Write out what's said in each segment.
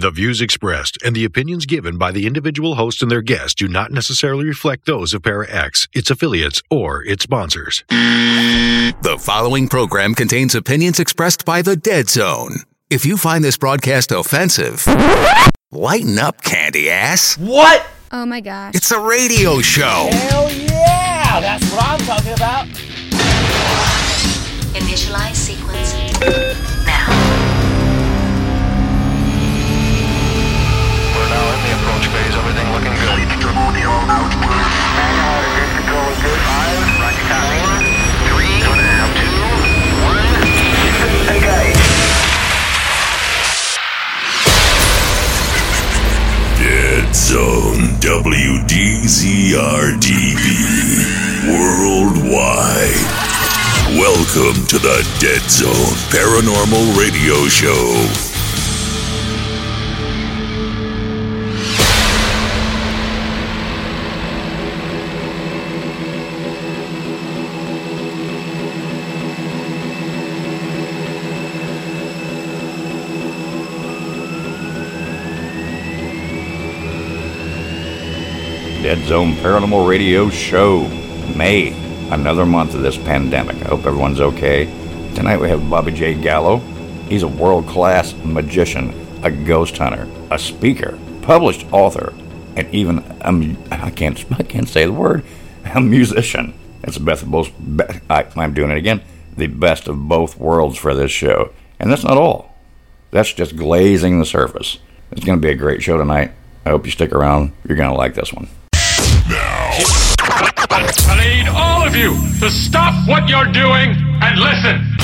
The views expressed and the opinions given by the individual host and their guests do not necessarily reflect those of Para X, its affiliates, or its sponsors. The following program contains opinions expressed by the Dead Zone. If you find this broadcast offensive, lighten up, candy ass. What? Oh my gosh. It's a radio show. Hell yeah! That's what I'm talking about. Initialize sequence Zone WDZRDB Worldwide. Welcome to the Dead Zone Paranormal Radio Show. Zone Paranormal Radio Show. May, another month of this pandemic. I hope everyone's okay. Tonight we have Bobby J. Gallo. He's a world class magician, a ghost hunter, a speaker, published author, and even a, mu- I can't I can't say the word a musician. It's the best of both. Be, I, I'm doing it again. The best of both worlds for this show, and that's not all. That's just glazing the surface. It's going to be a great show tonight. I hope you stick around. You're going to like this one. I need all of you to stop what you're doing and listen.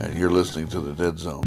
And you're listening to The Dead Zone.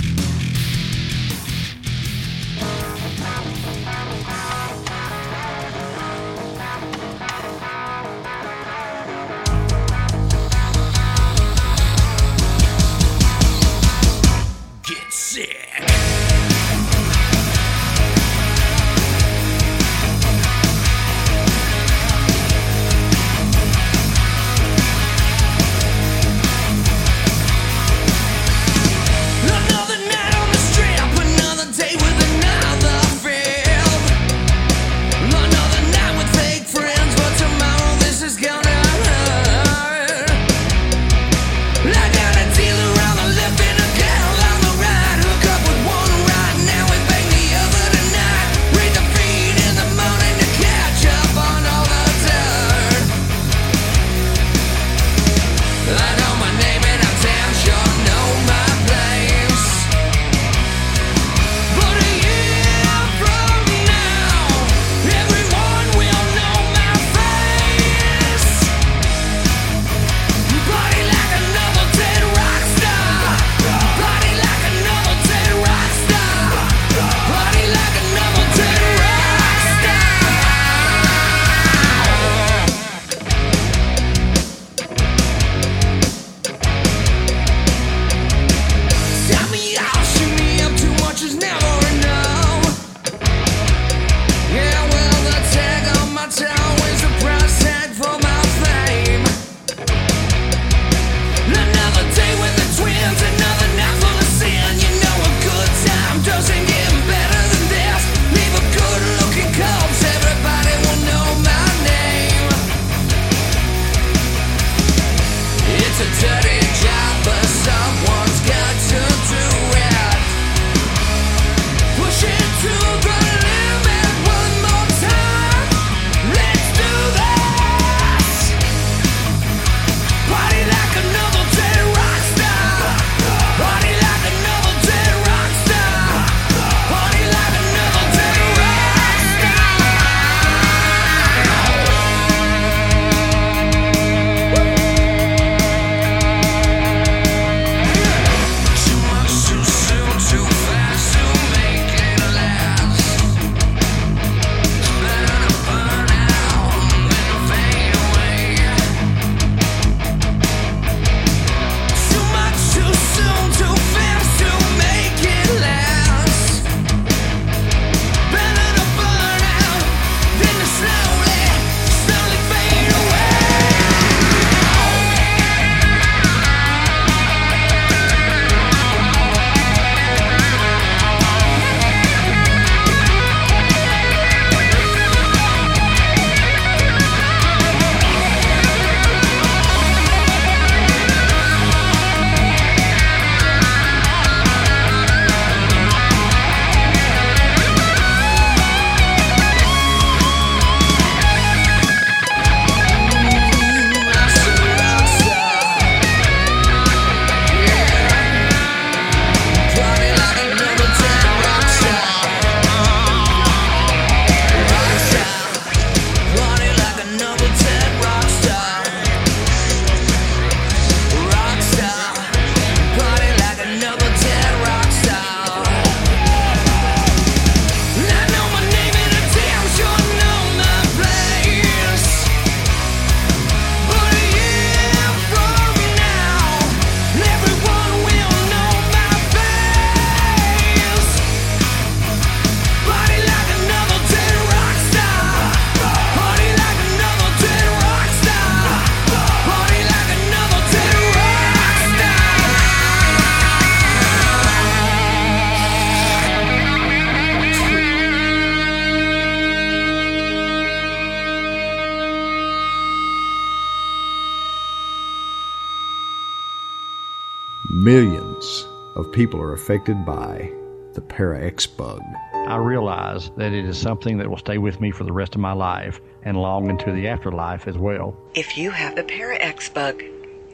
People are affected by the Para X bug. I realize that it is something that will stay with me for the rest of my life and long into the afterlife as well. If you have the Para X bug,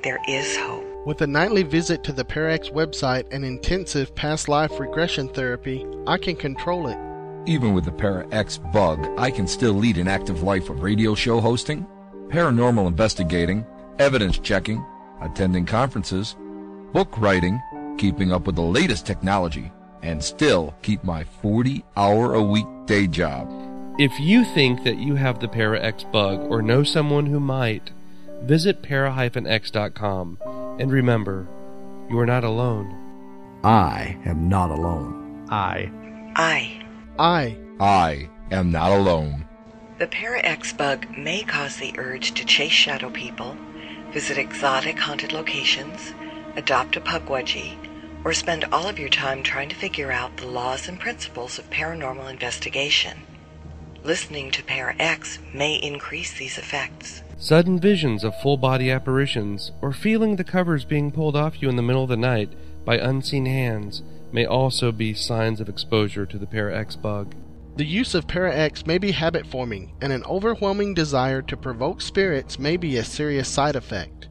there is hope. With a nightly visit to the Parax website and intensive past life regression therapy, I can control it. Even with the Para X bug, I can still lead an active life of radio show hosting, paranormal investigating, evidence checking, attending conferences, book writing, keeping up with the latest technology, and still keep my 40 hour a week day job. If you think that you have the Para X bug or know someone who might, visit para-x.com and remember, you are not alone. I am not alone. I. I. I. I am not alone. The Para X bug may cause the urge to chase shadow people, visit exotic haunted locations, adopt a pukwudgie, or spend all of your time trying to figure out the laws and principles of paranormal investigation. Listening to Para X may increase these effects. Sudden visions of full body apparitions, or feeling the covers being pulled off you in the middle of the night by unseen hands, may also be signs of exposure to the Para X bug. The use of Para X may be habit forming, and an overwhelming desire to provoke spirits may be a serious side effect.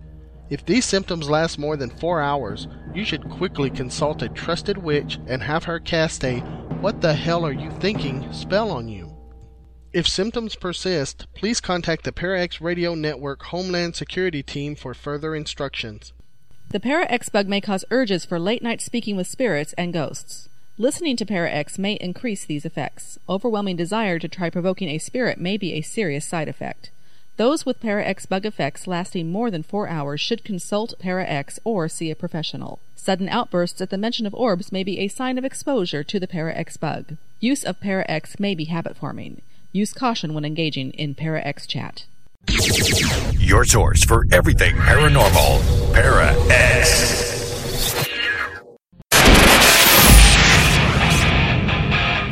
If these symptoms last more than four hours, you should quickly consult a trusted witch and have her cast a What the hell are you thinking spell on you. If symptoms persist, please contact the Parax Radio Network Homeland Security Team for further instructions. The Para X bug may cause urges for late night speaking with spirits and ghosts. Listening to Para X may increase these effects. Overwhelming desire to try provoking a spirit may be a serious side effect. Those with Para X bug effects lasting more than four hours should consult Para X or see a professional. Sudden outbursts at the mention of orbs may be a sign of exposure to the Para X bug. Use of Para X may be habit forming. Use caution when engaging in Para X chat. Your source for everything paranormal. Para X.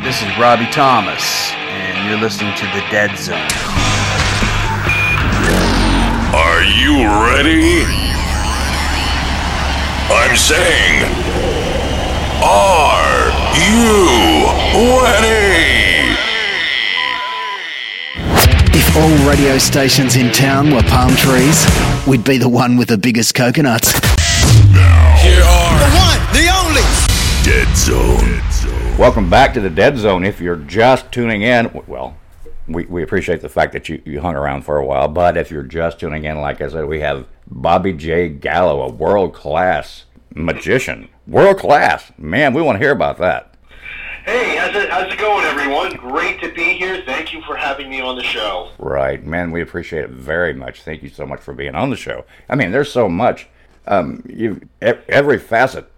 This is Robbie Thomas, and you're listening to The Dead Zone. Are you ready? I'm saying, are you ready? If all radio stations in town were palm trees, we'd be the one with the biggest coconuts. Here are the one, the only Dead Zone. Welcome back to the Dead Zone. If you're just tuning in, well, we, we appreciate the fact that you, you hung around for a while, but if you're just tuning in, like I said, we have Bobby J. Gallo, a world class magician. World class. Man, we want to hear about that. Hey, how's it, how's it going, everyone? Great to be here. Thank you for having me on the show. Right, man, we appreciate it very much. Thank you so much for being on the show. I mean, there's so much. Um, you every facet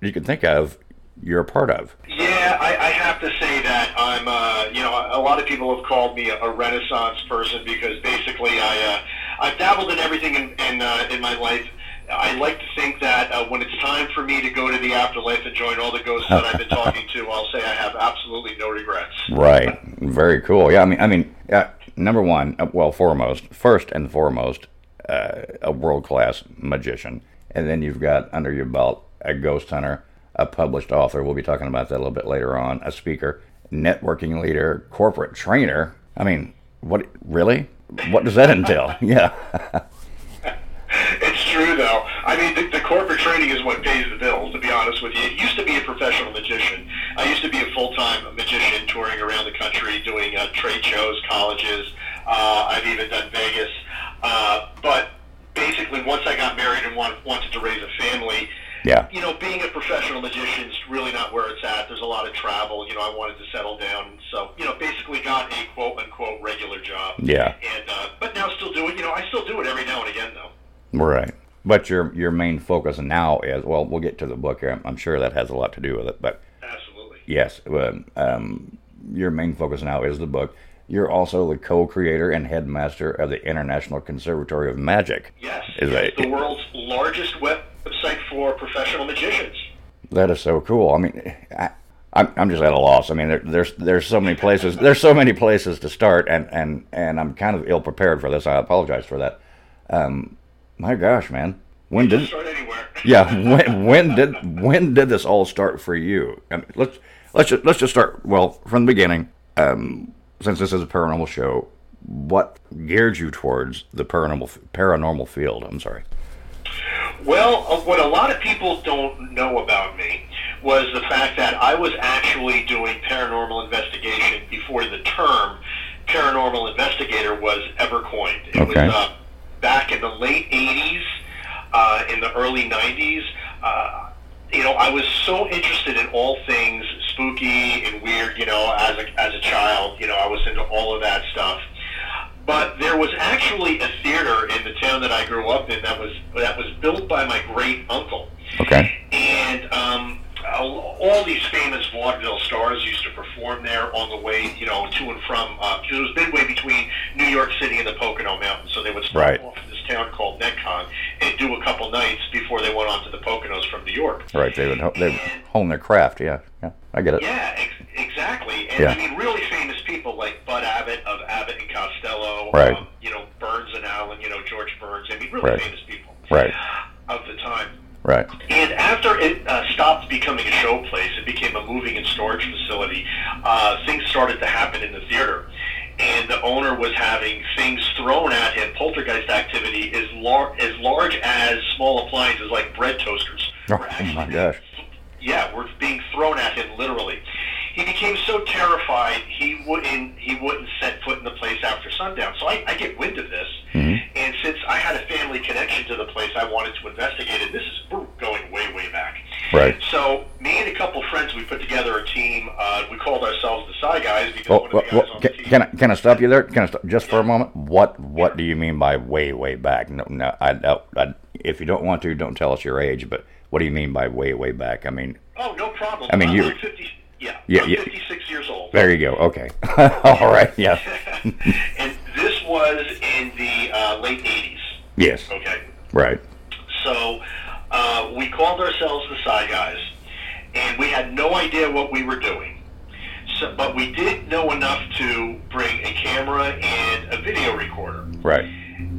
you can think of, you're a part of. Yeah, I, I have to say that I'm. Uh, you know, a lot of people have called me a, a Renaissance person because basically I uh, I've dabbled in everything in in, uh, in my life. I like to think that uh, when it's time for me to go to the afterlife and join all the ghosts that I've been talking to, I'll say I have absolutely no regrets. Right. Very cool. Yeah. I mean, I mean, uh, number one, uh, well, foremost, first and foremost, uh, a world class magician, and then you've got under your belt a ghost hunter, a published author. We'll be talking about that a little bit later on. A speaker, networking leader, corporate trainer. I mean, what really? What does that entail? yeah. It's true, though. I mean, the, the corporate training is what pays the bills, to be honest with you. It used to be a professional magician. I used to be a full-time magician touring around the country doing uh, trade shows, colleges. Uh, I've even done Vegas. Uh, but basically, once I got married and want, wanted to raise a family, yeah. you know, being a professional magician is really not where it's at. There's a lot of travel. You know, I wanted to settle down. So, you know, basically got a quote-unquote regular job. Yeah. And, uh, but now still do it. You know, I still do it every now and again, though. Right. But your your main focus now is well, we'll get to the book here. I'm, I'm sure that has a lot to do with it. But absolutely, yes. Um, um, your main focus now is the book. You're also the co-creator and headmaster of the International Conservatory of Magic. Yes, is yes, a, the world's largest website for professional magicians. That is so cool. I mean, I, I'm I'm just at a loss. I mean, there, there's there's so many places there's so many places to start, and and and I'm kind of ill prepared for this. I apologize for that. Um, my gosh, man. When did start anywhere? yeah. When when did when did this all start for you? I mean, let's let's just, let's just start well from the beginning. Um, since this is a paranormal show, what geared you towards the paranormal paranormal field? I'm sorry. Well, uh, what a lot of people don't know about me was the fact that I was actually doing paranormal investigation before the term paranormal investigator was ever coined. It Okay. was uh, back in the late 80s, uh, in the early 90s. Uh, you know, I was so interested in all things spooky and weird, you know, as a, as a child. You know, I was into all of that stuff. But there was actually a theater in the town that I grew up in that was that was built by my great uncle, Okay. and um, all these famous vaudeville stars used to perform there on the way, you know, to and from. Uh, 'cause it was midway between New York City and the Pocono Mountains, so they would start Right. off in this town called Netcong and do a couple nights before they went on to the Poconos from New York. Right. They would they would hone their craft. Yeah. Yeah. I get it. Yeah, ex- exactly. And Yeah. I mean, really famous people like Bud Abbott of Abbott and Costello. Right. Um, you know, Burns and Allen. You know, George Burns. I mean, really Right. famous people Right. of the time. Right. And after it uh, stopped becoming a show place, it became a moving and storage facility. Uh, things started to happen in the theater, and the owner was having things thrown at him, poltergeist activity as, lar- as large as small appliances like bread toasters. Oh, my gosh. Yeah, were being thrown at him literally. He became so terrified he wouldn't he wouldn't set foot in the place after sundown. So I, I get wind of this, and since I had a family connection to the place, I wanted to investigate it. This is we're going way way back. Right. So me and a couple friends, we put together a team. Uh, we called ourselves the Psy Guys because Well, one of the guys well, on can, the team. can I can I stop you there? Can I stop just for a moment? What what do you mean by way way back? No, no. I, I, I, if you don't want to, don't tell us your age. But what do you mean by way way back? I mean, Oh, no problem. I mean, you- I'm 50, yeah, Yeah, I'm yeah. 56 years old. there you go. Okay. All right. Yes. and this was in the uh, late 80s. Yes. Okay. Right. So uh, we called ourselves the Psy Guys, and we had no idea what we were doing. So, but we did know enough to bring a camera and a video recorder. Right.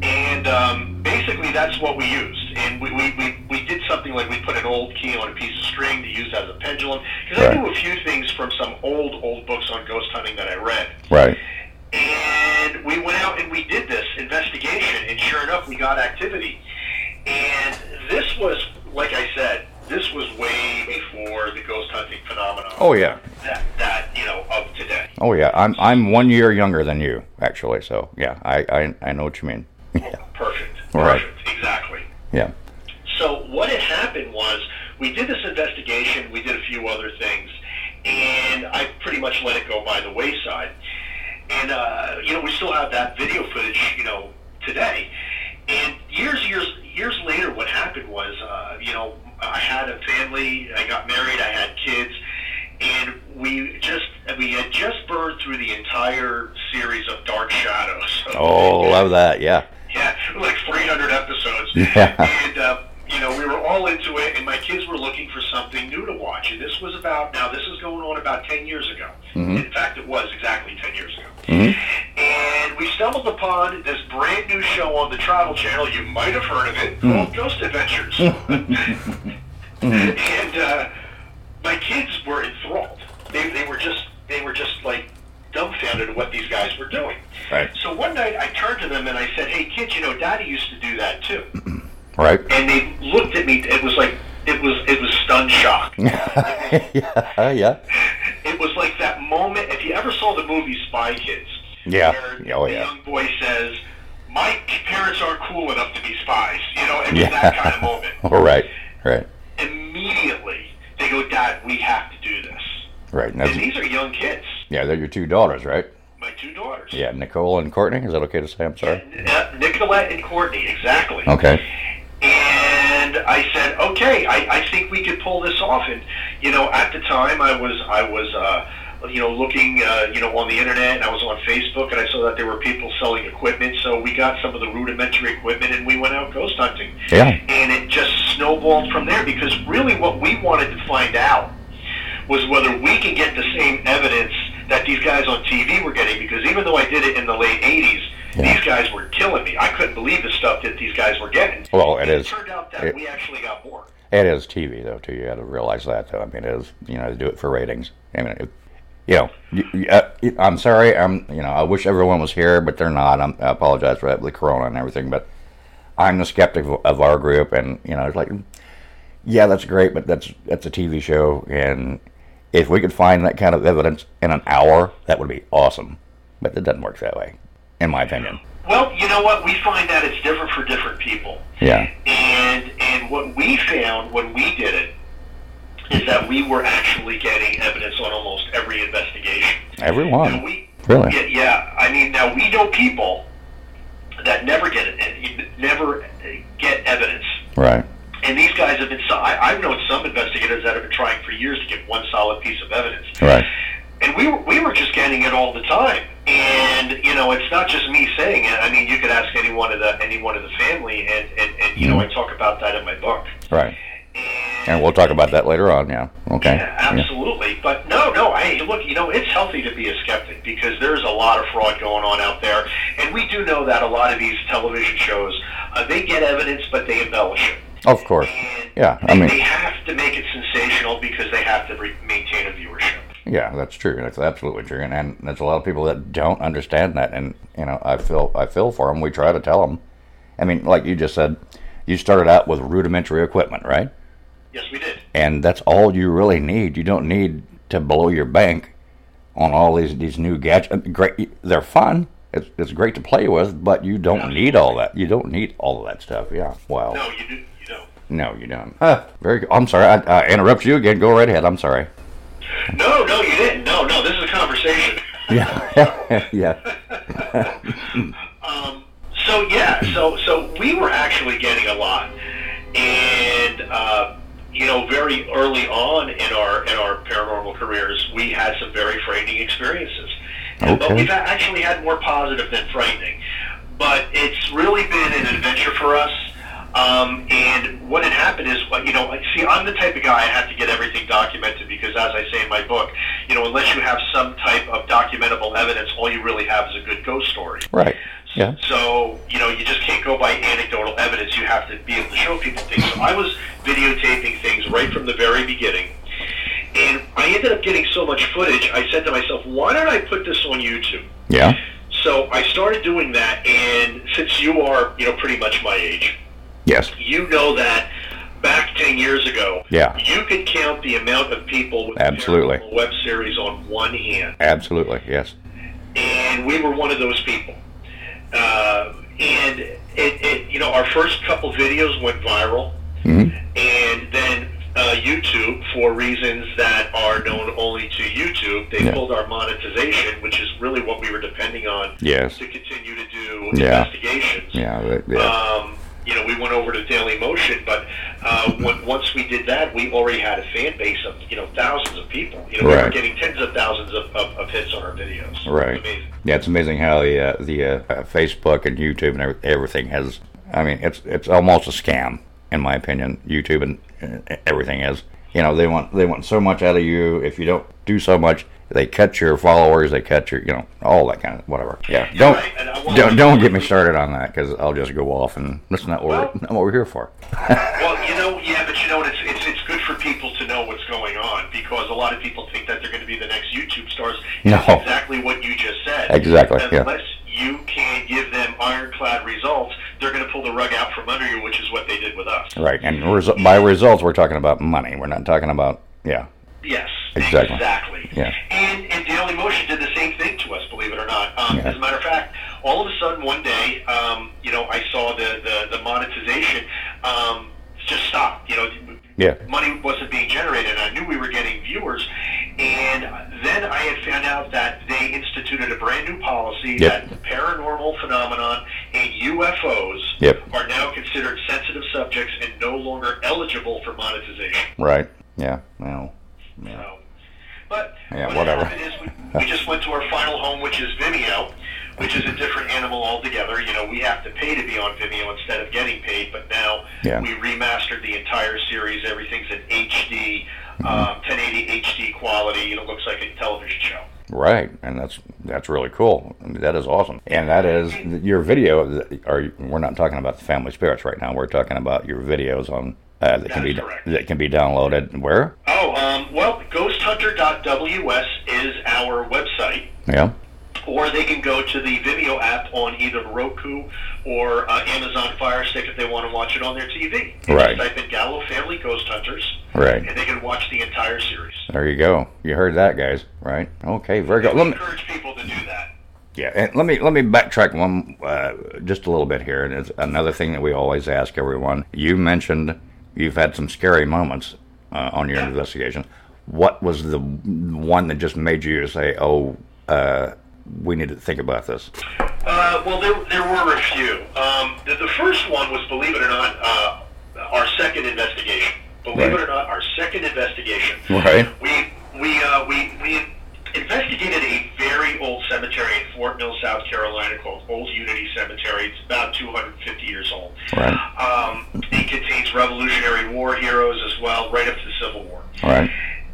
And um, basically, that's what we used. And we, we, we, we did something like we put an old key on a piece of string to use as a pendulum. Because I knew a few things from some old, old books on ghost hunting that I read. Right. And we went out and we did this investigation, and sure enough, we got activity. And this was, like I said, this was way before the ghost hunting phenomenon. Oh yeah. That, that you know of today. Oh yeah. I'm I'm one year younger than you actually. So yeah, I I, I know what you mean. Yeah. Perfect. Right. Perfect. Exactly. Yeah. So what had happened was we did this investigation, we did a few other things, and I pretty much let it go by the wayside. And uh, you know, we still have that video footage, you know, love that. Yeah. Yeah, like 300 episodes. Yeah. And, uh, you know, we were all into it, and my kids were looking for something new to watch. And this was about, now, this is going on about 10 years ago. Mhm. In fact, it was exactly 10 years ago. hmm And we stumbled upon this brand new show on the Travel Channel. You might have heard of it, Mhm. called Ghost Adventures. Mhm. and uh, my kids were enthralled. They, they were just they were just like dumbfounded at what these guys were doing. Right. So one night I turned to them and I said, "Hey kids, you know, Daddy used to do that too." Right. And they looked at me. It was like it was it was stunned shock. yeah. Yeah. It was like that moment. If you ever saw the movie Spy Kids, Yeah. Oh the yeah. young boy says, "My parents aren't cool enough to be spies." You know, and Yeah. that kind of moment. All right. Right. Immediately, they go, "Dad, we have to do this." Right. And And these are young kids. yeah, they're your two daughters, right? My two daughters. Yeah, Nicole and Courtney. Is that okay to say? I'm sorry. Uh, Nicolette and Courtney, exactly. Okay. And I said, okay, I, I think we could pull this off. And you know, at the time, I was I was uh, you know looking uh, you know on the internet, and I was on Facebook, and I saw that there were people selling equipment. So we got some of the rudimentary equipment, and we went out ghost hunting. Yeah. And it just snowballed from there because really, what we wanted to find out was whether we can get the same evidence that these guys on TV were getting. Because even though I did it in the late '80s, these guys were killing me. I couldn't believe the stuff that these guys were getting. Well, it And is. It turned out that It- we actually got more. It is TV though too. You got to realize that though. I mean, it is you know they do it for ratings. I mean, it, you know, you, you, uh, I'm sorry. I'm you know I wish everyone was here, but they're not. I'm, I apologize for that with Corona and everything, but I'm the skeptic of, of our group, and you know it's like, yeah, that's great, but that's that's a TV show, and if we could find that kind of evidence in an hour, that would be awesome. But it doesn't work that way, in my opinion. Well, you know what? We find that it's different for different people. Yeah. And and what we found when we did it is that we were actually getting evidence on almost every investigation. Every one. we, Really? Yeah, yeah. I mean, now we know people that never get it, never get evidence. Right. And these guys have been. so- I, I've known some investigators that have been trying for years to get one solid piece of evidence. Right. And we were, we were just getting it all the time. And you know, it's not just me saying it. I mean, you could ask any one of the any one of the family, and and, and you know, mm-hmm. I talk about that in my book. Right. And we'll talk about that later on. Yeah. Okay. Yeah, absolutely. But no, no. Hey, look. You know, it's healthy to be a skeptic because there's a lot of fraud going on out there, and we do know that a lot of these television shows uh, they get evidence, but they embellish it. Of course. Yeah. I They, mean, they have to make it sensational because they have to re- maintain a viewership. Yeah, that's true. That's absolutely true, and, and there's a lot of people that don't understand that, and you know, I feel I feel for them. We try to tell them. I mean, like you just said, you started out with rudimentary equipment, right? Yes, we did. And that's all you really need. You don't need to blow your bank on all these these new gadgets. Great, they're fun. It's it's great to play with, but you don't need all that. You don't need all of that stuff. Yeah. Wow. No, you do. You don't. No, you don't. Huh, very. Good. I'm sorry. I, I interrupt you again. Go right ahead. I'm sorry. No, no, you didn't. No, no. This is a conversation. Yeah. yeah. Um, so yeah, so so we were actually getting a lot, and uh, you know, very early on in our in our paranormal careers, we had some very frightening experiences. But Okay. we've actually had more positive than frightening. But it's really been an adventure for us. Um, and what had happened is, you know, see, I'm the type of guy I have to get everything documented because, as I say in my book, you know, unless you have some type of documentable evidence, all you really have is a good ghost story. Right. Yeah. So, you know, you just can't go by anecdotal evidence. You have to be able to show people things. So I was videotaping things right from the very beginning. And I ended up getting so much footage, I said to myself, why don't I put this on YouTube? Yeah. So I started doing that, and since you are, you know, pretty much my age, Yes. you know that back 10 years ago, Yeah. you could count the amount of people with Absolutely. web series on one hand Absolutely. Yes. and we were one of those people. Uh, and it, it, you know, our first couple videos went viral, hmm and then uh, YouTube, for reasons that are known only to YouTube, they Yeah. pulled our monetization, which is really what we were depending on Yes. to continue to do Yeah. investigations. Yeah. yeah. Um, you know, we went over to Daily Motion, but uh, when, once we did that, we already had a fan base of you know thousands of people. You know, we were getting tens of thousands of, of, of hits on our videos. Right. Yeah, it's amazing how the uh, the uh, uh, Facebook and YouTube and everything has. I mean, it's it's almost a scam in my opinion. YouTube and everything is. You know, they want they want so much out of you. If you don't do so much, they cut your followers. They cut your you know all that kind of whatever. Yeah. Don't don't don't get me started on that because I'll just go off and that's not what we're, not what we're here for. Well, you know, yeah, but you know, it's, it's it's good for people to know what's going on because a lot of people think that they're going to be the next YouTube stars. No. Exactly what you just said. Exactly, yeah. Unless you can't give them ironclad results, they're going to pull the rug out from under you, which is what they did with us. Right. And resu- by results, we're talking about money. We're not talking about yeah. Yes, Exactly. exactly. Yeah. Um, Yeah. As a matter of fact, all of a sudden one day, um, you know, I saw the, the, the monetization um, just stop. You know, Yeah. money wasn't being generated. I knew we were getting viewers. And then I had found out that they instituted a brand new policy Yep. that paranormal phenomenon and UFOs Yep. are now considered sensitive subjects and no longer eligible for monetization. Right. Yeah. Well. So, but Yeah. what Whatever. We, just went to our final home, which is Vimeo, which is a different animal altogether. You know, we have to pay to be on Vimeo instead of getting paid, but now Yeah. we remastered the entire series. Everything's in HD, Mm-hmm. um, 1080 HD quality. It looks like a television show. Right, and that's that's really cool. I mean, that is awesome, and that is your video. Are we're not talking about the family spirits right now. We're talking about your videos on uh, that can be that can be downloaded. Where? Oh, um, well, ghosthunter.ws is our website. Yeah. Or they can go to the Vimeo app on either Roku or uh, Amazon Fire Stick if they want to watch it on their TV. Right. Just type in Gallo Family Ghost Hunters, Right. and they can watch the entire series. There you go. You heard that, guys. Right? Okay. Very good. Let me, encourage people to do that. Yeah, and let me let me backtrack one uh, just a little bit here, and it's another thing that we always ask everyone. You mentioned you've had some scary moments uh, on your investigation. What was the one that just made you say, "Oh, uh, we need to think about this"? Uh, well, there, there were a few. Um, the, the first one was, believe it or not, uh, our second investigation. Believe Right. it or not, our second investigation. Right. We we uh, we we investigated a very old cemetery in Fort Mill, South Carolina, called Old Unity Cemetery. It's about 250 years old. Right. Um, it contains Revolutionary War heroes as well, right up to the Civil War. All right.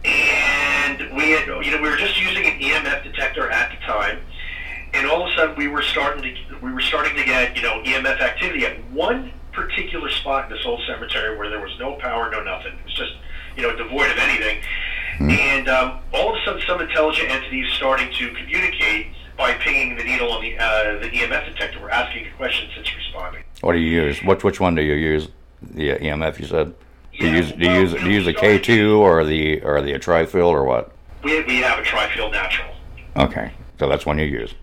And we had, you know, we were just using an EMF detector at the time, and all of a sudden we were starting to, we were starting to get, you know, EMF activity at one particular spot in this old cemetery where there was no power, no nothing. It was just, you know, devoid of anything. And um, all of a sudden, some intelligent entities starting to communicate by pinging the needle on the uh, the EMF detector. We're asking a question, it's responding. What do you use? Which which one do you use? The EMF you said. Do you use do you use do you use the K two or the or the a trifield or what? We, we have a tri-field natural. Okay, so that's one you use.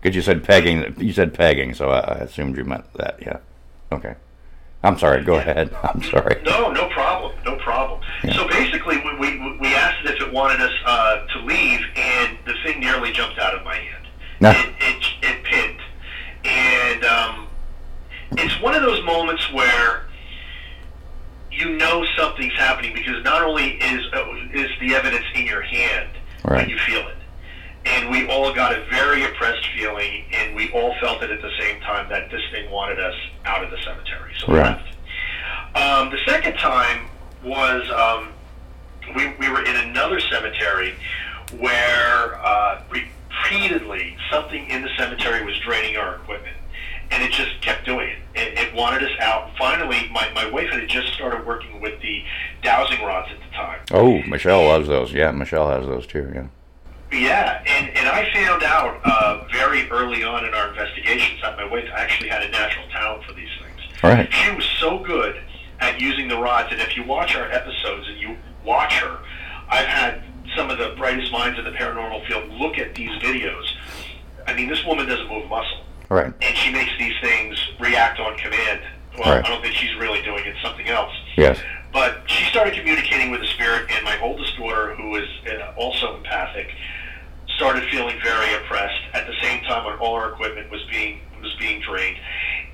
Because you said pegging, you said pegging, so I, I assumed you meant that. Yeah. Okay. I'm sorry. Go ahead. I'm sorry. No, no problem, no problem. So basically, we, we, we asked it if it wanted us uh, to leave, and the thing nearly jumped out of my hand. No. It, it, it pinned. And um, it's one of those moments where you know something's happening because not only is uh, is the evidence in your hand, Right. but you feel it. And we all got a very oppressed feeling, and we all felt it at the same time that this thing wanted us out of the cemetery. So we Right. left. Um, the second time was um, we, we were in another cemetery where uh, repeatedly something in the cemetery was draining our equipment. And it just kept doing it. It, it wanted us out. Finally, my, my wife had just started working with the dowsing rods at the time. Oh, Michelle loves those. Yeah, Michelle has those too. Yeah. Yeah, and, and I found out uh, very early on in our investigations that my wife actually had a natural talent for these things. Right. She was so good at using the rods, and if you watch our episodes and you watch her, I've had some of the brightest minds in the paranormal field look at these videos. I mean, this woman doesn't move a muscle, Right. and she makes these things react on command. Well, Right. I don't think she's really doing it; something else. Yes. But she started communicating with the spirit, and my oldest daughter, who is uh, also empathic, started feeling very oppressed. At the same time, when all our equipment was being was being drained,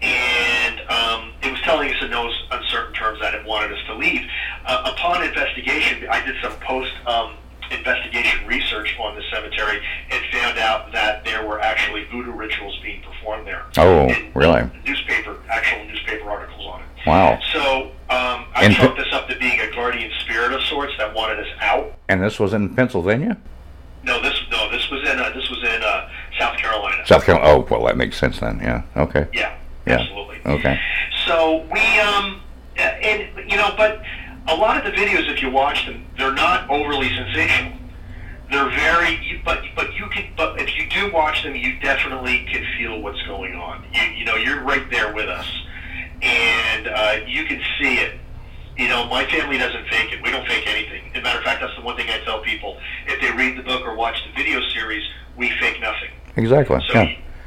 and um, it was telling us in those uncertain terms that it wanted us to leave. Uh, upon investigation, I did some post. Um, investigation research on the cemetery and found out that there were actually voodoo rituals being performed there. Oh, And really? Newspaper, actual newspaper articles on it. Wow. So um, I And- chalked this up to being a guardian spirit of sorts that wanted us out. And this was in Pennsylvania, No, this no, this was in uh, this was in uh, South Carolina. South Carolina. Oh, well, that makes sense then. Yeah. Okay. Yeah, Yeah. absolutely. Okay. So we um, and you know, but a lot of the videos, if you watch them, they're not overly sensational. They're very, but but you can, but if you do watch them, you definitely can feel what's going on. You you know, you're right there with us, and uh, you can see it. You know, my family doesn't fake it. We don't fake anything. As a matter of fact, that's the one thing I tell people. If they read the book or watch the video series, we fake nothing. Exactly. So,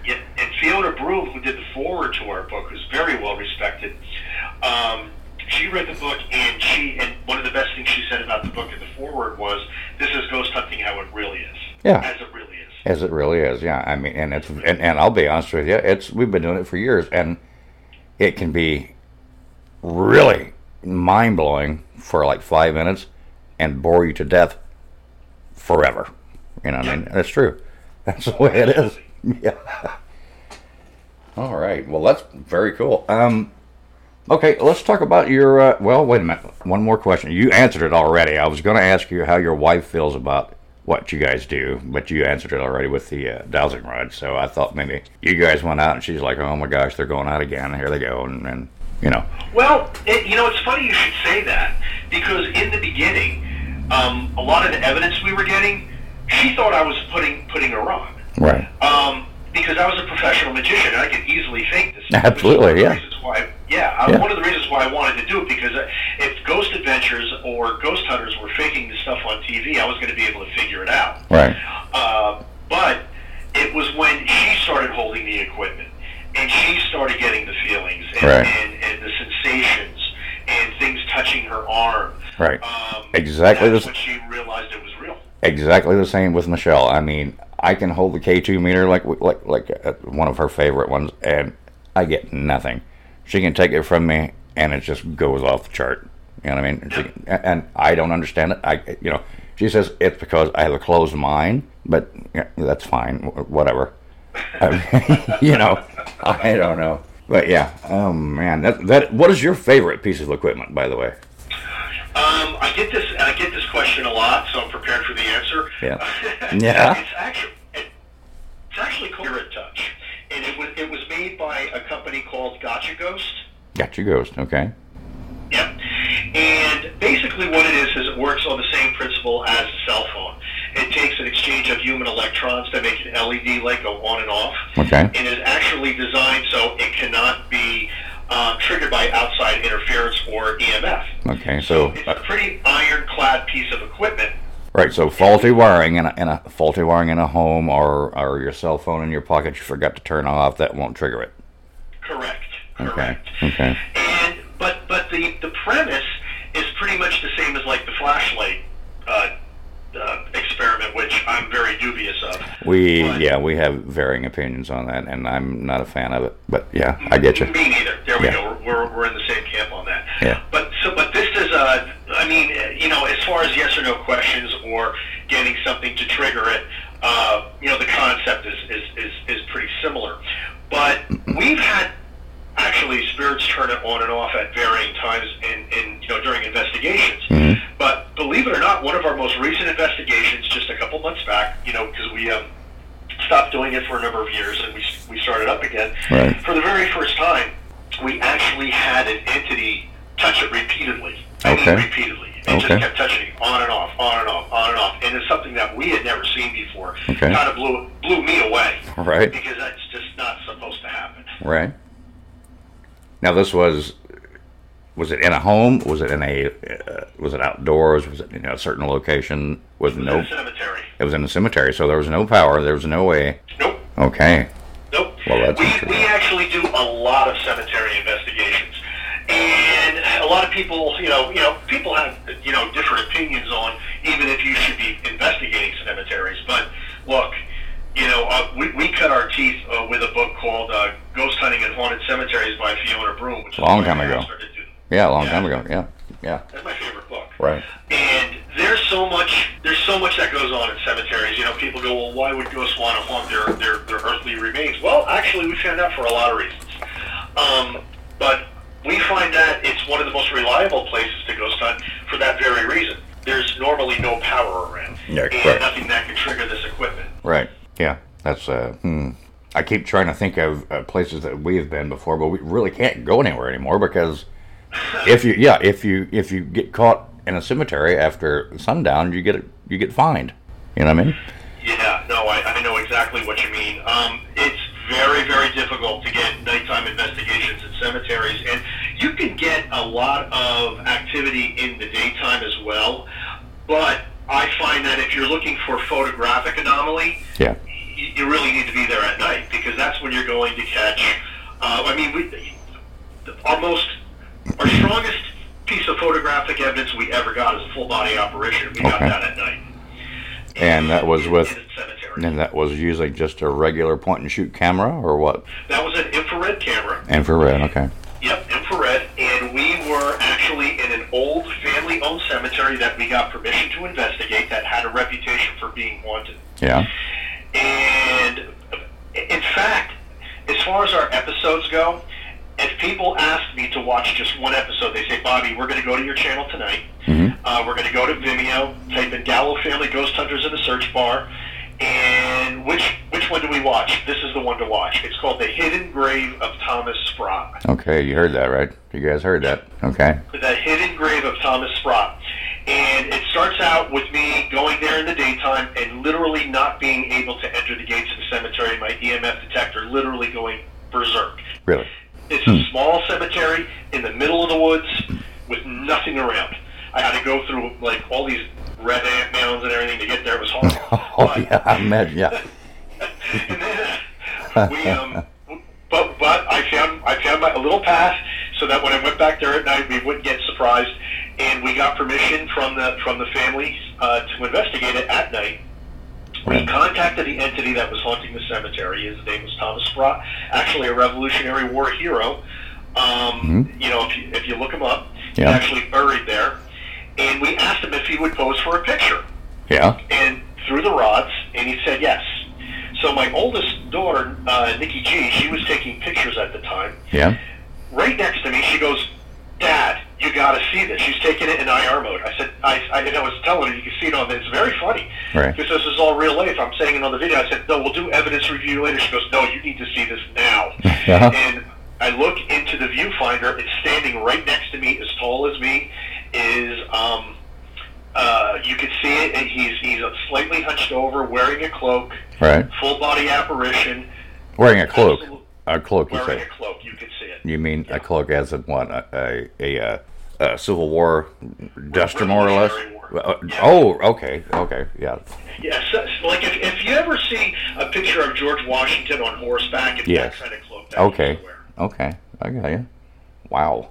Yeah. and Fiona Broome, who did the forward to our book, who's very well respected, um, she read the book, and she and one of the best things she said about the book in the foreword was, "This is ghost hunting how it really is." Yeah. as it really is. As it really is, yeah. I mean, and it's and, and I'll be honest with you, it's we've been doing it for years, and it can be really mind blowing for like five minutes and bore you to death forever. You know, what I mean, that's true. That's the way it is. Yeah. All right. Well, that's very cool. Um, okay, let's talk about your. Uh, well, wait a minute. One more question. You answered it already. I was going to ask you how your wife feels about what you guys do, but you answered it already with the uh, dowsing rod. So I thought maybe you guys went out and she's like, "Oh my gosh, they're going out again. Here they go." And, and You know. Well, it, you know, it's funny you should say that because in the beginning, um, a lot of the evidence we were getting, she thought I was putting putting her on. Right. Um, because I was a professional magician, and I could easily fake this. Absolutely, yeah. Reasons why, yeah, Yeah. one of the reasons why I wanted to do it because uh, if Ghost Adventures or Ghost Hunters were faking the stuff on TV, I was going to be able to figure it out. Right. Uh, but it was when she started holding the equipment and she started getting the feelings and, Right. and, and the sensations and things touching her arm. Right. exactly the That's when she realized it was real. exactly the same with Michelle. I mean, I can hold the K2 meter like like like uh, one of her favorite ones, and I get nothing. She can take it from me, and it just goes off the chart. You know what I mean? She and- I don't understand it. I you know, she says it's because I have a closed mind, but yeah, that's fine. Whatever. I mean, you know, I don't know. But yeah, oh man, that that what is your favorite piece of equipment, by the way? Um, I get this. I get this question a lot, so I'm prepared for the answer. Yeah. Yeah. it's actually it's actually called made by a company called Gotcha Ghost. Gotcha ghost, okay? Yep. And basically, what it is is it works on the same principle as a cell phone. It takes an exchange of human electrons to make an LED light go on and off. Okay. And is actually designed so it cannot be uh, triggered by outside interference or EMF. Okay, so It's a pretty ironclad piece of equipment. Right, so faulty wiring in a, in a faulty wiring in a home or or your cell phone in your pocket you forgot to turn off that won't trigger it. Correct. Correct. Okay. Okay. And but but the the premise is pretty much the same as like the flashlight uh, uh, experiment, which I'm very dubious of. We yeah we have varying opinions on that, and I'm not a fan of it. But yeah, I get you. Me neither. There we Yeah. go. We're, we're we're in the same camp on that. Yeah. But so but this is uh I mean you know as far as yes or no questions or getting something to trigger it, uh, you know the concept is is is, is pretty similar. But we've had actually spirits turn it on and off at varying times in, in you know during investigations. But believe it or not, one of our most recent investigations, just a couple months back, you know, because we um, stopped doing it for a number of years and we we started up again. Right. For the very first time, we actually had an entity touch it repeatedly. I Okay. mean, repeatedly. It just Okay. kept touching on and off, on and off, on and off, and it's something that we had never seen before. Okay. Kind of blew blew me away. Right. Because that's just not supposed to happen. Right. Now this was was it in a home? Was it in a uh, was it outdoors? Was it in a certain location with no? In a cemetery. It was in a cemetery, so there was no power. There was no way. Nope. Okay. Nope. Well, that's we, we actually do a lot of cemetery investigations, and a lot of people, you know, you know, people have you know different opinions on even if you should be investigating cemeteries. But look, you know, uh, we, we cut our teeth uh, with a book called uh, "Ghost Hunting in Haunted Cemeteries" by Fiona Broome, which Long time ago. Yeah, a long time ago. Yeah. Yeah. That's my favorite book. Right. And there's so much there's so much that goes on in cemeteries. You know, people go, well, why would ghosts want to haunt their, their, their earthly remains? Well, actually, we found out for a lot of reasons. Um, but we find that it's one of the most reliable places to ghost hunt for that very reason. There's normally no power around, Yeah, and correct. nothing that can trigger this equipment. Right. Yeah. That's uh. Hmm. I keep trying to think of uh, places that we have been before, but we really can't go anywhere anymore because if you yeah if you if you get caught in a cemetery after sundown, you get you get fined. You know what I mean? Yeah, no, I, I know exactly what you mean. Um, it's very, very difficult to get nighttime investigations in cemeteries, and you can get a lot of activity in the daytime as well. But I find that if you're looking for photographic anomaly, Yeah. you, you really need to be there at night because that's when you're going to catch. Uh, I mean, we, our most, our strongest piece of photographic evidence we ever got is a full body apparition. We got that at night. And that was with and that was using just a regular point and shoot camera or what? That was an infrared camera. Infrared. Okay. Yep, infrared, and we were actually in an old family-owned cemetery that we got permission to investigate that had a reputation for being haunted. Yeah. And in fact, as far as our episodes go, if people ask me to watch just one episode, they say, Bobby, we're going to go to your channel tonight. Uh, we're going to go to Vimeo, type in Gallo Family Ghost Hunters in the search bar, and which which one do we watch? This is the one to watch. It's called The Hidden Grave of Thomas Sprott. Okay, you heard that, right? You guys heard that. Okay. The Hidden Grave of Thomas Sprott. And it starts out with me going there in the daytime and literally not being able to enter the gates of the cemetery. My EMF detector literally going berserk. Really? It's a hmm. small cemetery in the middle of the woods with nothing around. I had to go through like all these red ant mounds and everything to get there. Was horrible. Oh yeah, I imagine. Yeah. we um, but but I found I found my a little path so that when I went back there at night, we wouldn't get surprised, and we got permission from the from the family uh, to investigate it at night. We contacted the entity that was haunting the cemetery. His name was Thomas Sprott, actually a Revolutionary War hero. Um, You know, if you, if you look him up, Yeah. he's actually buried there. And we asked him if he would pose for a picture Yeah. and through the rods, and he said yes. So my oldest daughter, uh, Nikki G, she was taking pictures at the time. Yeah. Right next to me, she goes, "Dad, you got to see this." She's taking it in IR mode. I said, "I, I, and I was telling her you can see it on. It's very funny Right. because this is all real life." I'm saying it on the video. I said, "No, we'll do evidence review later." She goes, "No, you need to see this now." Uh-huh. And I look into the viewfinder. It's standing right next to me, as tall as me. Is um, uh, you can see it, and he's he's slightly hunched over, wearing a cloak, Right. full body apparition, Wearing a cloak. A cloak, you say. wearing say? a cloak. You can see it. You mean a cloak as in what? A a, a, uh, a Civil War duster, more or less? Uh, Oh, okay, okay, yeah, Yes, that's- like if, if you ever see a picture of George Washington on horseback, it's yes. that kind of cloak. That Okay, okay, I got you. Wow.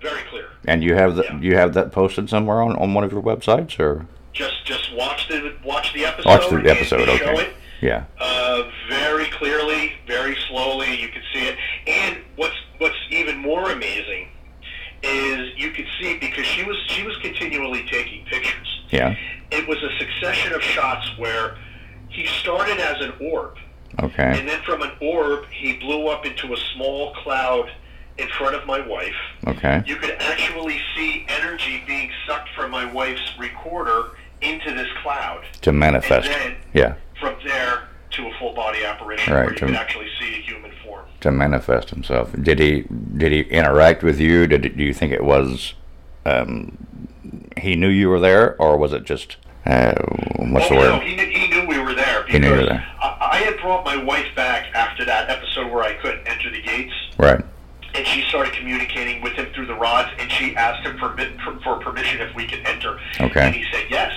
Very clear. And you have that? You have that posted somewhere on, on one of your websites, or Just just watch the watch the episode. watch the episode? Okay. it. Yeah. uh, very clearly, very slowly. You can see it, and what's what's even more amazing is you could see because she was she was continually taking pictures. Yeah. It was a succession of shots where he started as an orb, Okay. and then from an orb he blew up into a small cloud in front of my wife. Okay. You could actually see energy being sucked from my wife's recorder into this cloud. To manifest. Yeah. from there to a full body apparition Right, where you to- could actually see a human form. To manifest himself. Did he? Did he interact with you? Did do you think it was? Um, he knew you were there, or was it just? Uh, what's oh, the no, word? he knew, he knew we were there. He knew you were there. I, I had brought my wife back after that episode where I couldn't enter the gates, Right. And she started communicating with him through the rods, and she asked him for, for, permission if we could enter. Okay. And he said yes.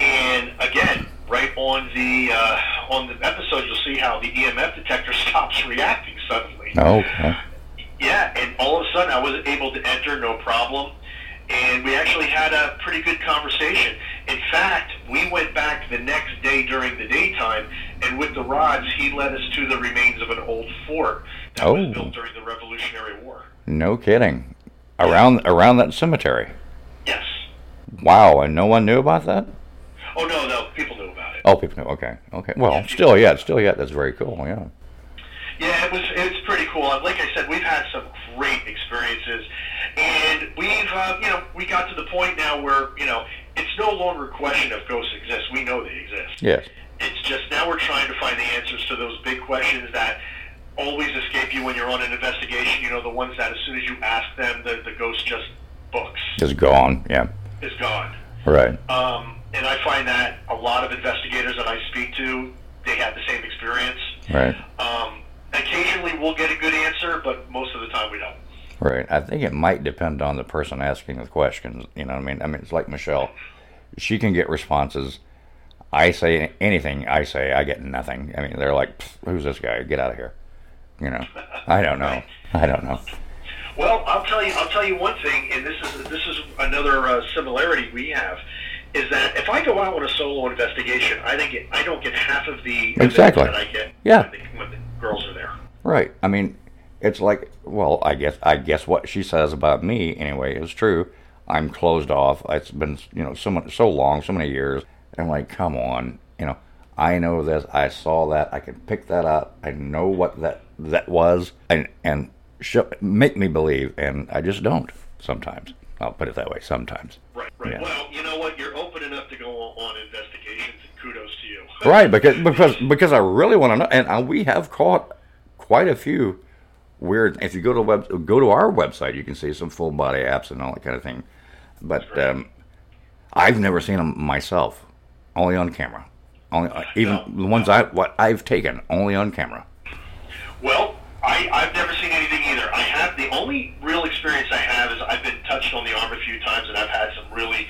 And again, right on the uh, on the episode, you'll see how the EMF detector stops reacting suddenly. Oh, okay. Yeah, and all of a sudden I was able to enter, no problem. And we actually had a pretty good conversation. In fact, we went back the next day during the daytime, and with the rods, he led us to the remains of an old fort that Oh. was built during the Revolutionary War. No kidding. Around around that cemetery. Yes. Wow, and no one knew about that. Oh no, no, people knew about it. Oh, people knew. Okay, okay. Well, still, yeah, still, yeah. That's very cool. Yeah. Yeah, it was it's pretty cool. Like I said, we've had some great experiences, and we've uh, you know we got to the point now where you know it's no longer a question if ghosts exist. We know they exist. Yes. It's just now we're trying to find the answers to those big questions that always escape you when you're on an investigation. You know, the ones that as soon as you ask them, the, the ghost just books Just gone. Yeah. is gone. Right. Um, and I find that a lot of investigators that I speak to, they have the same experience. Right. Um, occasionally we'll get a good answer, but most of the time we don't. Right. I think it might depend on the person asking the questions. You know what I mean? I mean, it's like Michelle. She can get responses. I say anything I say, I get nothing. I mean, they're like, "Who's this guy? Get out of here." You know. I don't know. I don't know. Well, I'll tell you. I'll tell you one thing, and this is this is another uh, similarity we have, is that if I go out on a solo investigation, I think it, I don't get half of the Exactly. that I get Yeah. when, the, when the girls are there. Right. I mean, it's like, well, I guess, I guess what she says about me anyway is true. I'm closed off. It's been, you know, so much, so long, so many years. I'm like, come on, you know, I know this. I saw that. I can pick that up. I know what that that was, and and show, make me believe, and I just don't sometimes. I'll put it that way. Sometimes. Right, right. Yeah. Well, you know what? You're open enough to go on investigations, and kudos to you. right, because because because I really want to know, and uh, we have caught quite a few weird. If you go to web, go to our website, you can see some full body apps and all that kind of thing. But um, I've never seen them myself, only on camera. Only uh, even the ones I what I've taken only on camera. Well, I, I've never seen anything either. I have the only real experience I have is I've been touched on the arm a few times, and I've had some really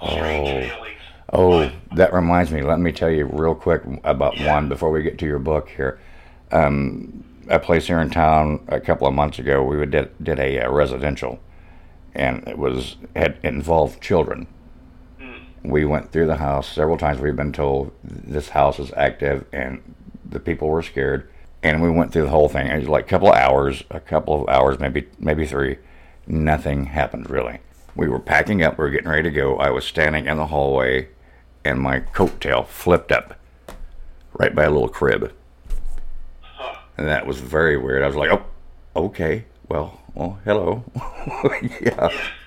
strange Oh. feelings. Oh, that reminds me. Let me tell you real quick about one before we get to your book here. Um, a place here in town a couple of months ago, we did did a, uh residential, and it was had it involved children. We went through the house several times. We've been told this house is active, and the people were scared. And we went through the whole thing. It was like a couple of hours, a couple of hours, maybe maybe three. Nothing happened really. We were packing up. We were getting ready to go. I was standing in the hallway, and my coat tail flipped up right by a little crib. And that was very weird. I was like, oh, okay. Well, well, hello. yeah.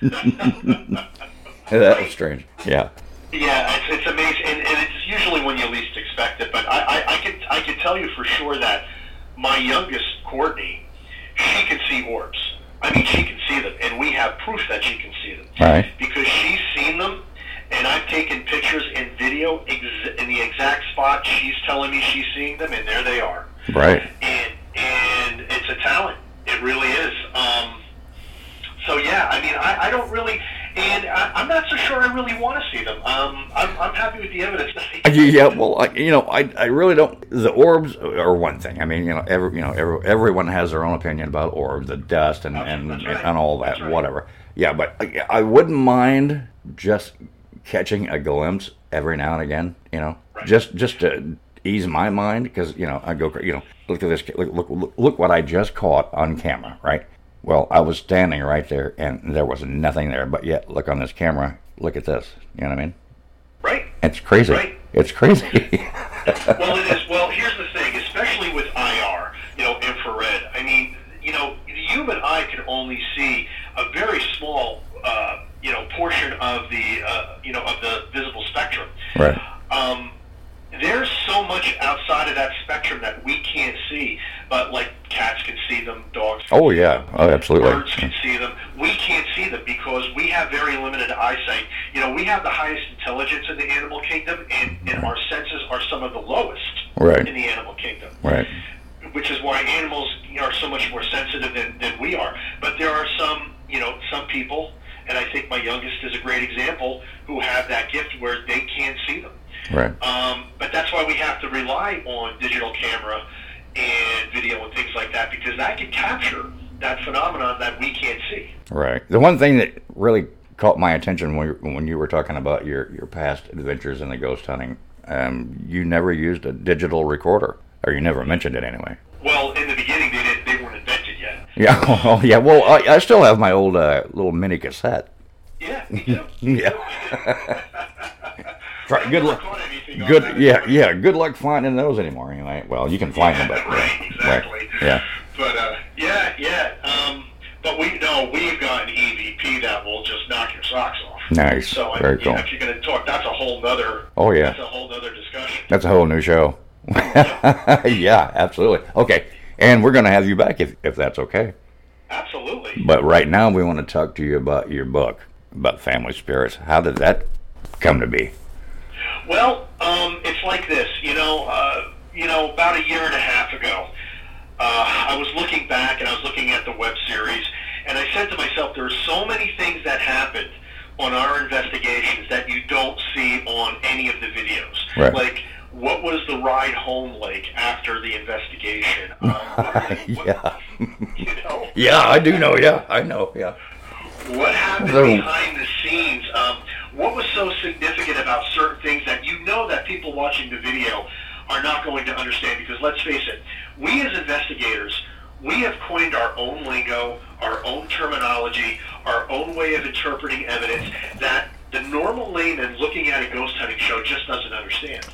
that was strange. Yeah. Yeah, it's, it's amazing, and, and it's usually when you least expect it. But I, I, I can I can tell you for sure that my youngest Courtney, she can see orbs. I mean, she can see them, and we have proof that she can see them Right. because she's seen them, and I've taken pictures and video ex- in the exact spot she's telling me she's seeing them, and there they are. Right. And and it's a talent. It really is. Um, so yeah, I mean, I, I don't really, and I, I'm not so sure I really want to see them. Um, I'm, I'm happy with the evidence. Yeah, well, I, you know, I, I really don't. The orbs are one thing. I mean, you know, every you know, every, everyone has their own opinion about orbs, the dust, and and, and all that, whatever. Yeah, but I, I wouldn't mind just catching a glimpse every now and again. You know, just just to ease my mind because you know I go, you know, look at this, look, look look look what I just caught on camera, right? Well, I was standing right there, and there was nothing there. But yet, look on this camera. Look at this. You know what I mean? Right. It's crazy. Right. It's crazy. well, it is. Well, here's the thing, especially with IR, you know, infrared. I mean, you know, the human eye can only see a very small, uh, you know, portion of the, uh, you know, of the visible spectrum. right. Um, there's so much outside of that spectrum that we can't see, but like cats can see them, dogs. Oh yeah. Oh, absolutely. Birds can see them. We can't see them because we have very limited eyesight. You know, we have the highest intelligence in the animal kingdom, and, and our senses are some of the lowest Right. in the animal kingdom. Right. Which is why animals are so much more sensitive than, than we are. But there are some, you know, some people, and I think my youngest is a great example, who have that gift where they can't see them. Right. Um, that's why we have to rely on digital camera and video and things like that because that can capture that phenomenon that we can't see. Right. The one thing that really caught my attention when when you were talking about your your past adventures in the ghost hunting, um, you never used a digital recorder, or you never mentioned it anyway. Well, in the beginning, they didn't, they weren't invented yet. Yeah. Oh, yeah. Well, I, I still have my old uh, little mini cassette. Yeah, too. yeah. Try, good luck. Good. Yeah. Yeah. Good luck finding those anymore. Anyway. Well, you can find them, but yeah. exactly. Yeah. But uh, yeah, yeah. Um, but we no, we've got an EVP that will just knock your socks off. Nice. So I- Very cool. know, if you're going to talk, that's a whole nother. Oh, yeah. That's a whole nother discussion. That's a whole new show. yeah, absolutely. Okay, and we're going to have you back if, if that's okay. Absolutely. But right now, we want to talk to you about your book about family spirits. How did that come to be? Well, it's like this. You know, uh, you know, about a year and a half ago, uh, I was looking back and I was looking at the web series, and I said to myself, there are so many things that happened on our investigations that you don't see on any of the videos. Right. Like, what was the ride home like after the investigation? Um, yeah. Yeah, I do know. Yeah, I know. Yeah. What happened So- behind the scenes? Um, what was so significant about certain things that you know that people watching the video are not going to understand? Because let's face it, we as investigators, we have coined our own lingo, our own terminology, our own way of interpreting evidence that the normal layman looking at a ghost hunting show just doesn't understand.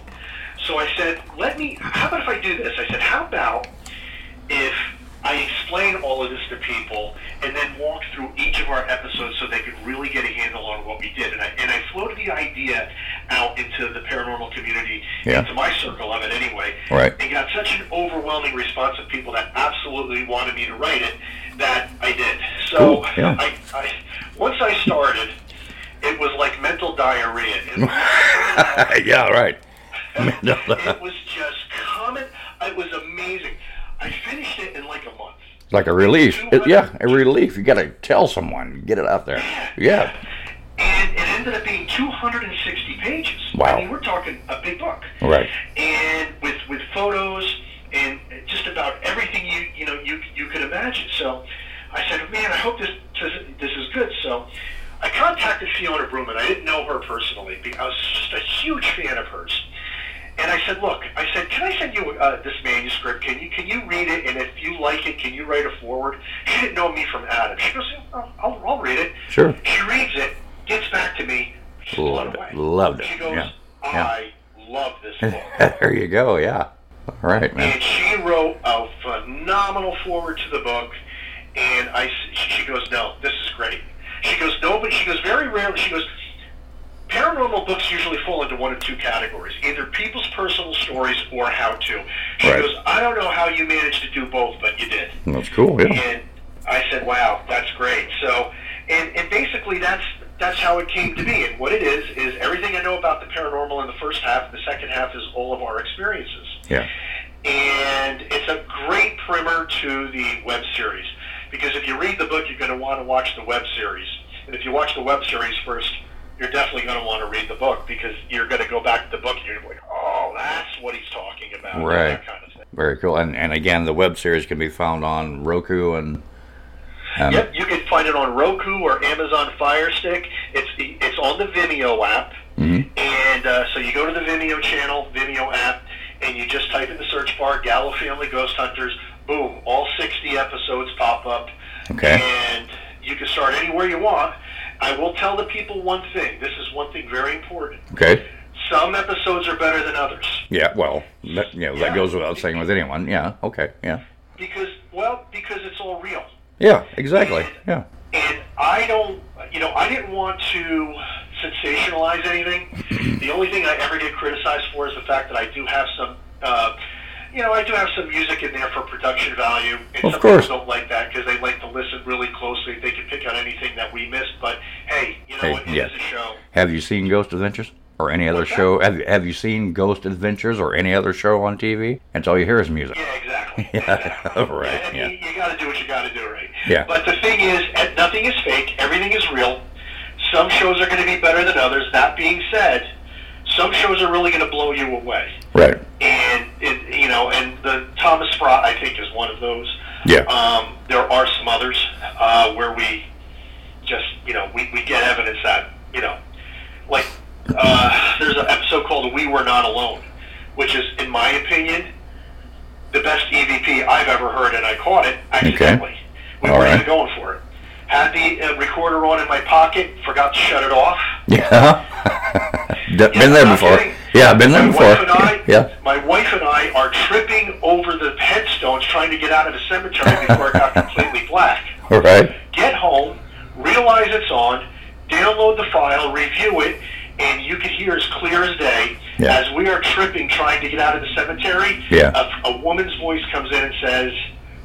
So I said, let me, how about if I do this? I said, how about if I explain all of this to people and then walk through each of our episodes so they could really get a handle on what we did. And I, and I floated the idea out into the paranormal community, Yeah. into my circle of it anyway, Right. and got such an overwhelming response of people that absolutely wanted me to write it that I did. So Cool, yeah. I, I, once I started, it was like mental diarrhea. Yeah, right. it was just coming. It was amazing. I finished it in like a month. like a relief. It- yeah, a relief. You got to tell someone, get it out there. Yeah. And it ended up being 260 pages. Wow. I mean, we're talking a big book. Right. And with with photos and just about everything you you know you you could imagine. So I said, man, I hope this this, this is good. So I contacted Fiona Bruman. I didn't know her personally. I was just a huge fan of hers. And I said, look, I said, can I send you uh, this manuscript? Can you can you read it? And if you like it, can you write a forward? She didn't know me from Adam. She goes, yeah, I'll, I'll, I'll read it. Sure. She reads it, gets back to me. Loved it. Loved it. She goes, Yeah. Yeah. I love this book. there you go. Yeah. All right, man. And she wrote a phenomenal forward to the book. And I, she goes, no, this is great. She goes, no, but she goes, very rarely, she goes, paranormal books usually fall into one of two categories, either people's personal stories or how to. She Right. goes, I don't know how you managed to do both, but you did. That's cool. Yeah. And I said, "Wow, that's great." So, and and basically that's that's how it came to be. And what it is is everything I know about the paranormal in the first half. The second half is all of our experiences, Yeah. and it's a great primer to the web series because if you read the book, you're going to want to watch the web series, and if you watch the web series first. You're definitely going to want to read the book because you're going to go back to the book and you're going to be like, oh, that's what he's talking about. Right. Kind of. Very cool. And and again, the web series can be found on Roku and. and Yep, you can find it on Roku or Amazon Fire Stick. It's the, it's on the Vimeo app, Mhm. and uh, so you go to the Vimeo channel, Vimeo app, and you just type in the search bar Gallo Family Ghost Hunters. Boom, all 60 episodes pop up, Okay. and you can start anywhere you want. I will tell the people one thing. This is one thing very important. Okay. Some episodes are better than others. Yeah. Well, that, you know, that goes without saying with anyone. Yeah. Okay. Yeah. Because, well, because it's all real. Yeah. Exactly. Yeah. And I don't, you know, I didn't want to sensationalize anything. the only thing I ever get criticized for is the fact that I do have some, uh, you know, I do have some music in there for production value. And Of some course. people don't like that because they like to listen really closely. They can pick out anything that we missed. But hey, you know, Hey, what? It yeah. is a show. Have you seen Ghost Adventures or any other show? Have you, Have you seen Ghost Adventures or any other show on TV? And all you hear is music. Yeah, exactly. Yeah. right. And Yeah. you, you got to do what you got to do, right? Yeah. But the thing is, nothing is fake. Everything is real. Some shows are going to be better than others. That being said, some shows are really going to blow you away. Right. And it, you know, and the Thomas Sprott, I think, is one of those. Yeah. Um, there are some others uh, where we just, you know, we, we get evidence that, you know, like uh, there's an episode called "We Were Not Alone," which is, in my opinion, the best EVP I've ever heard, and I caught it accidentally. We All weren't right. going for it. Had the uh, recorder on in my pocket, forgot to shut it off. Yeah. D- been there before. kidding. Yeah, been there My before. wife and I- Yeah. My wife and I are tripping over the headstones trying to get out of the cemetery before it got completely black. All right. Get home, realize it's on, download the file, review it, and you can hear as clear as day Yeah. as we are tripping trying to get out of the cemetery. Yeah. A, a woman's voice comes in and says,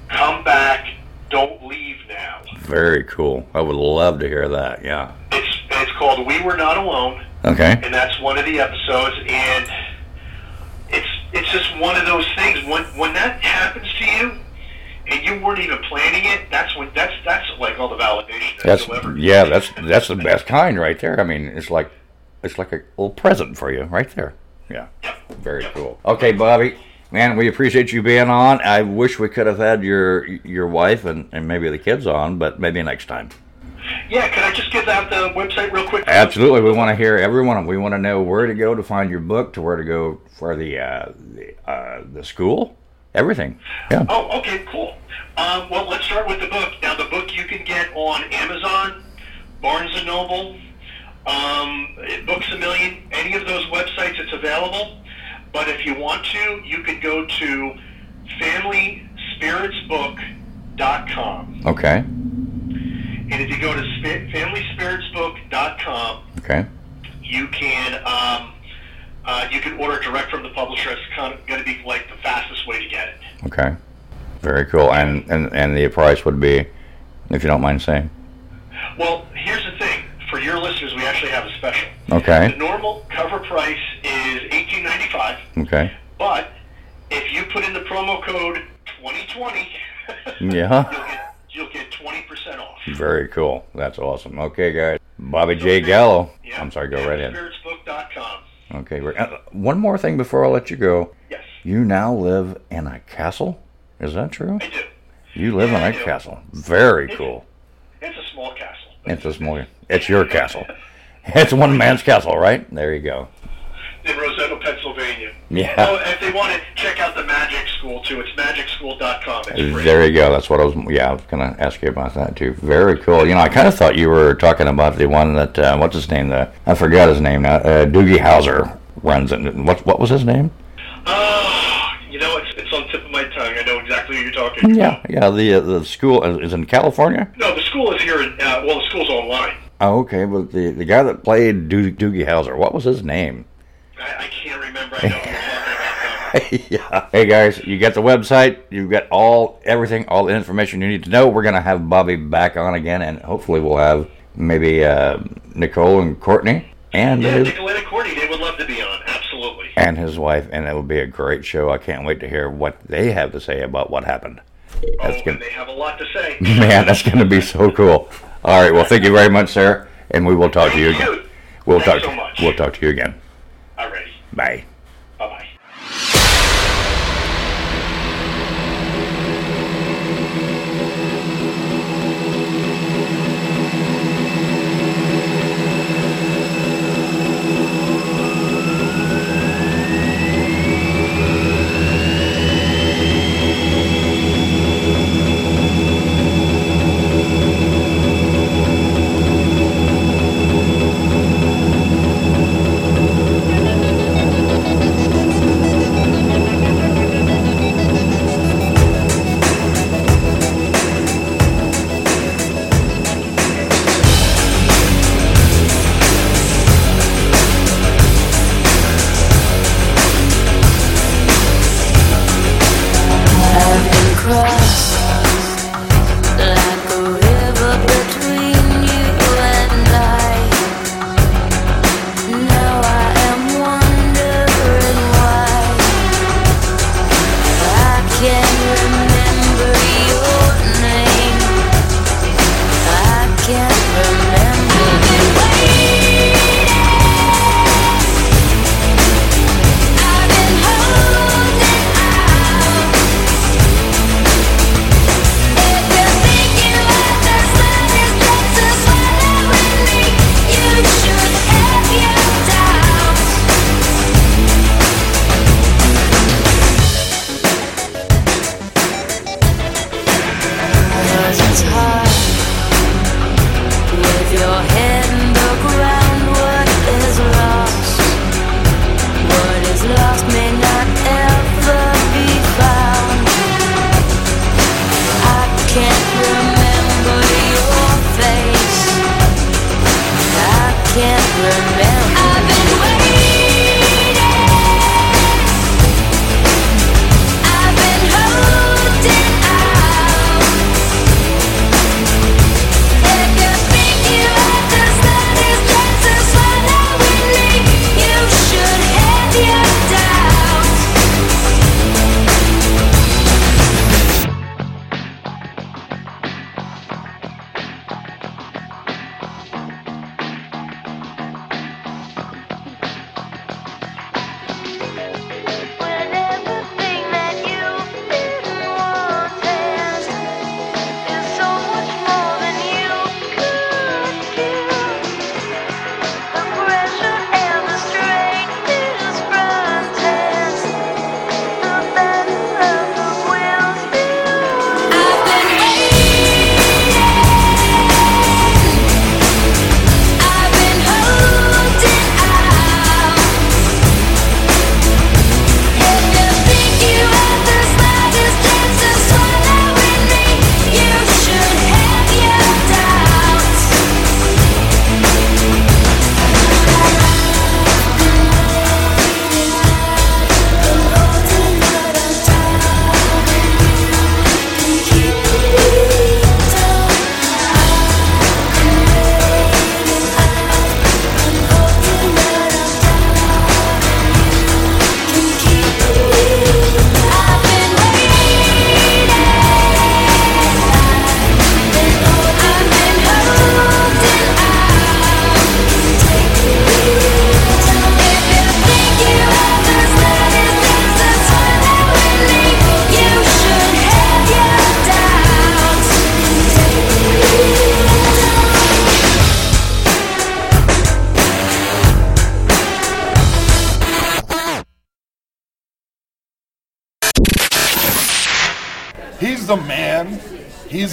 "Come back, don't leave now." Very cool. I would love to hear that. Yeah. It's it's called "We Were Not Alone." Okay. and that's one of the episodes and it's it's just one of those things when when that happens to you and you weren't even planning it that's when that's that's like all the validation That's delivered. yeah. That's that's the best kind right there. I mean, it's like it's like a little present for you right there. Yeah. Very cool. Okay, Bobby. Man, we appreciate you being on. I wish we could have had your your wife and, and maybe the kids on, but maybe next time. Yeah can i just give out the website real quick Absolutely, we want to hear everyone. We want to know where to go to find your book, to where to go for the uh, the, uh, the school, everything. Yeah. oh okay cool um, well let's start with the book now the book you can get on amazon barnes and noble um, books a million any of those websites it's available but if you want to you can go to familyspiritsbook.com Okay. And if you go to sp- familyspiritsbook.com Okay. you can um, Uh, you can order direct from the publisher. It's kind of going to be like the fastest way to get it. Okay. Very cool. And, and and the price would be, if you don't mind saying. Well, here's the thing. For your listeners, we actually have a special. Okay. The normal cover price is eighteen ninety five, Okay. but if you put in the promo code 2020, Yeah. You'll get 20% off. Very cool. That's awesome. Okay, guys. Bobby J. Gallo. Yeah, I'm sorry. Go right ahead. Spiritsbook.com. Okay. uh, One more thing before I let you go. Yes. You now live in a castle. Is that true? I do. You live in a castle. Very cool. It's a small castle. It's a small. It's your castle. It's one man's castle, right? There you go. In Roseto, Pennsylvania. Yeah. Oh, if they want to check out the Magic School too, it's magicschool.com. It's. There you go. That's what I was. Yeah, I was gonna ask you about that too. Very cool. You know, I kind of thought you were talking about the one that uh, what's his name? The I forgot his name now. Uh, Doogie Howser runs it. What what was his name? Oh, you know, it's, it's on the tip of my tongue. I know exactly who you're talking Yeah, yeah. The uh, the school is is in California. No, the school is here. In, uh, well, the school's online. Oh, okay. But the the guy that played Doo- Doogie Howser, what was his name? I, I can't remember. I know who you're talking about. yeah. Hey guys, you got the website. You've got all everything, all the information you need to know. We're gonna have Bobby back on again, and hopefully we'll have maybe uh, Nicole and Courtney and Yeah, his, Nicoletta Courtney, they would love to be on. Absolutely. and his wife, and it will be a great show. I can't wait to hear what they have to say about what happened. That's oh, gonna, and they have a lot to say. man, that's gonna be so cool. All right, well, thank you very much, sir, and we will talk to you again. We'll Thanks talk. so much. We'll talk to you again. Alrighty. Bye. Bye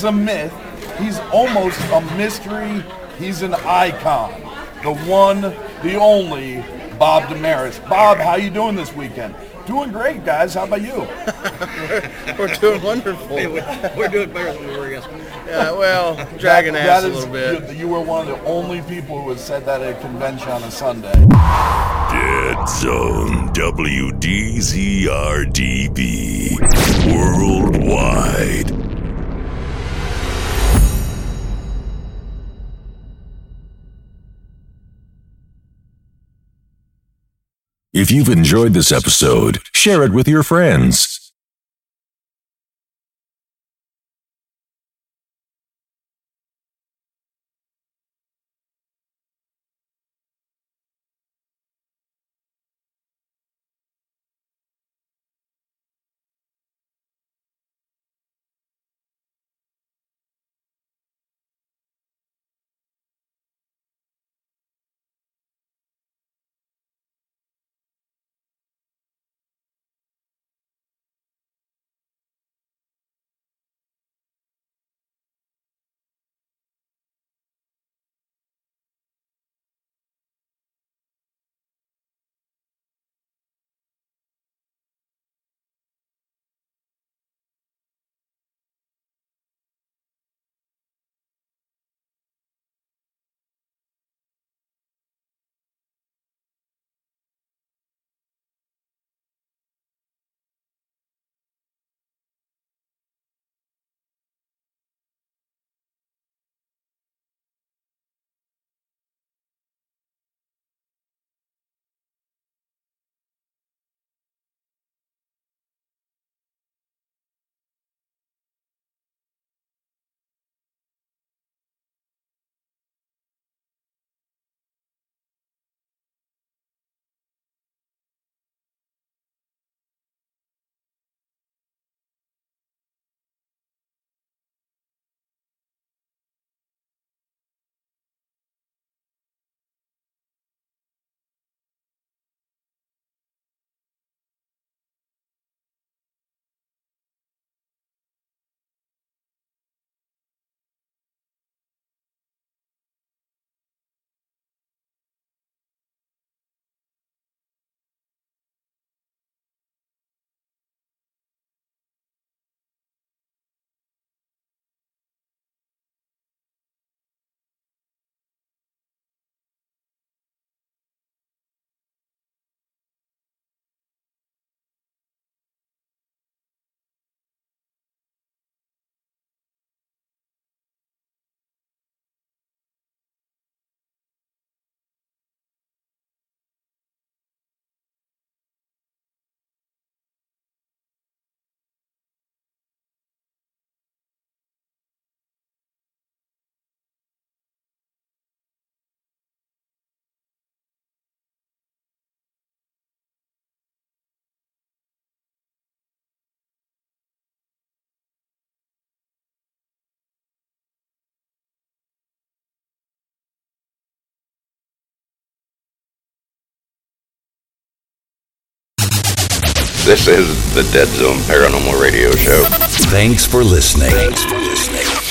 a myth. He's almost a mystery. He's an icon. The one, the only, Bob Damaris. Bob, how you doing this weekend? Doing great, guys. How about you? we're, we're doing wonderful. we're doing better than we were yesterday. Yeah, well, dragging That- ass that a little bit. You, you were one of the only people who has said that at a convention on a Sunday. Dead Zone WDZRDB Worldwide. If you've enjoyed this episode, share it with your friends. This is the Dead Zone Paranormal Radio Show. Thanks for listening. Thanks for listening.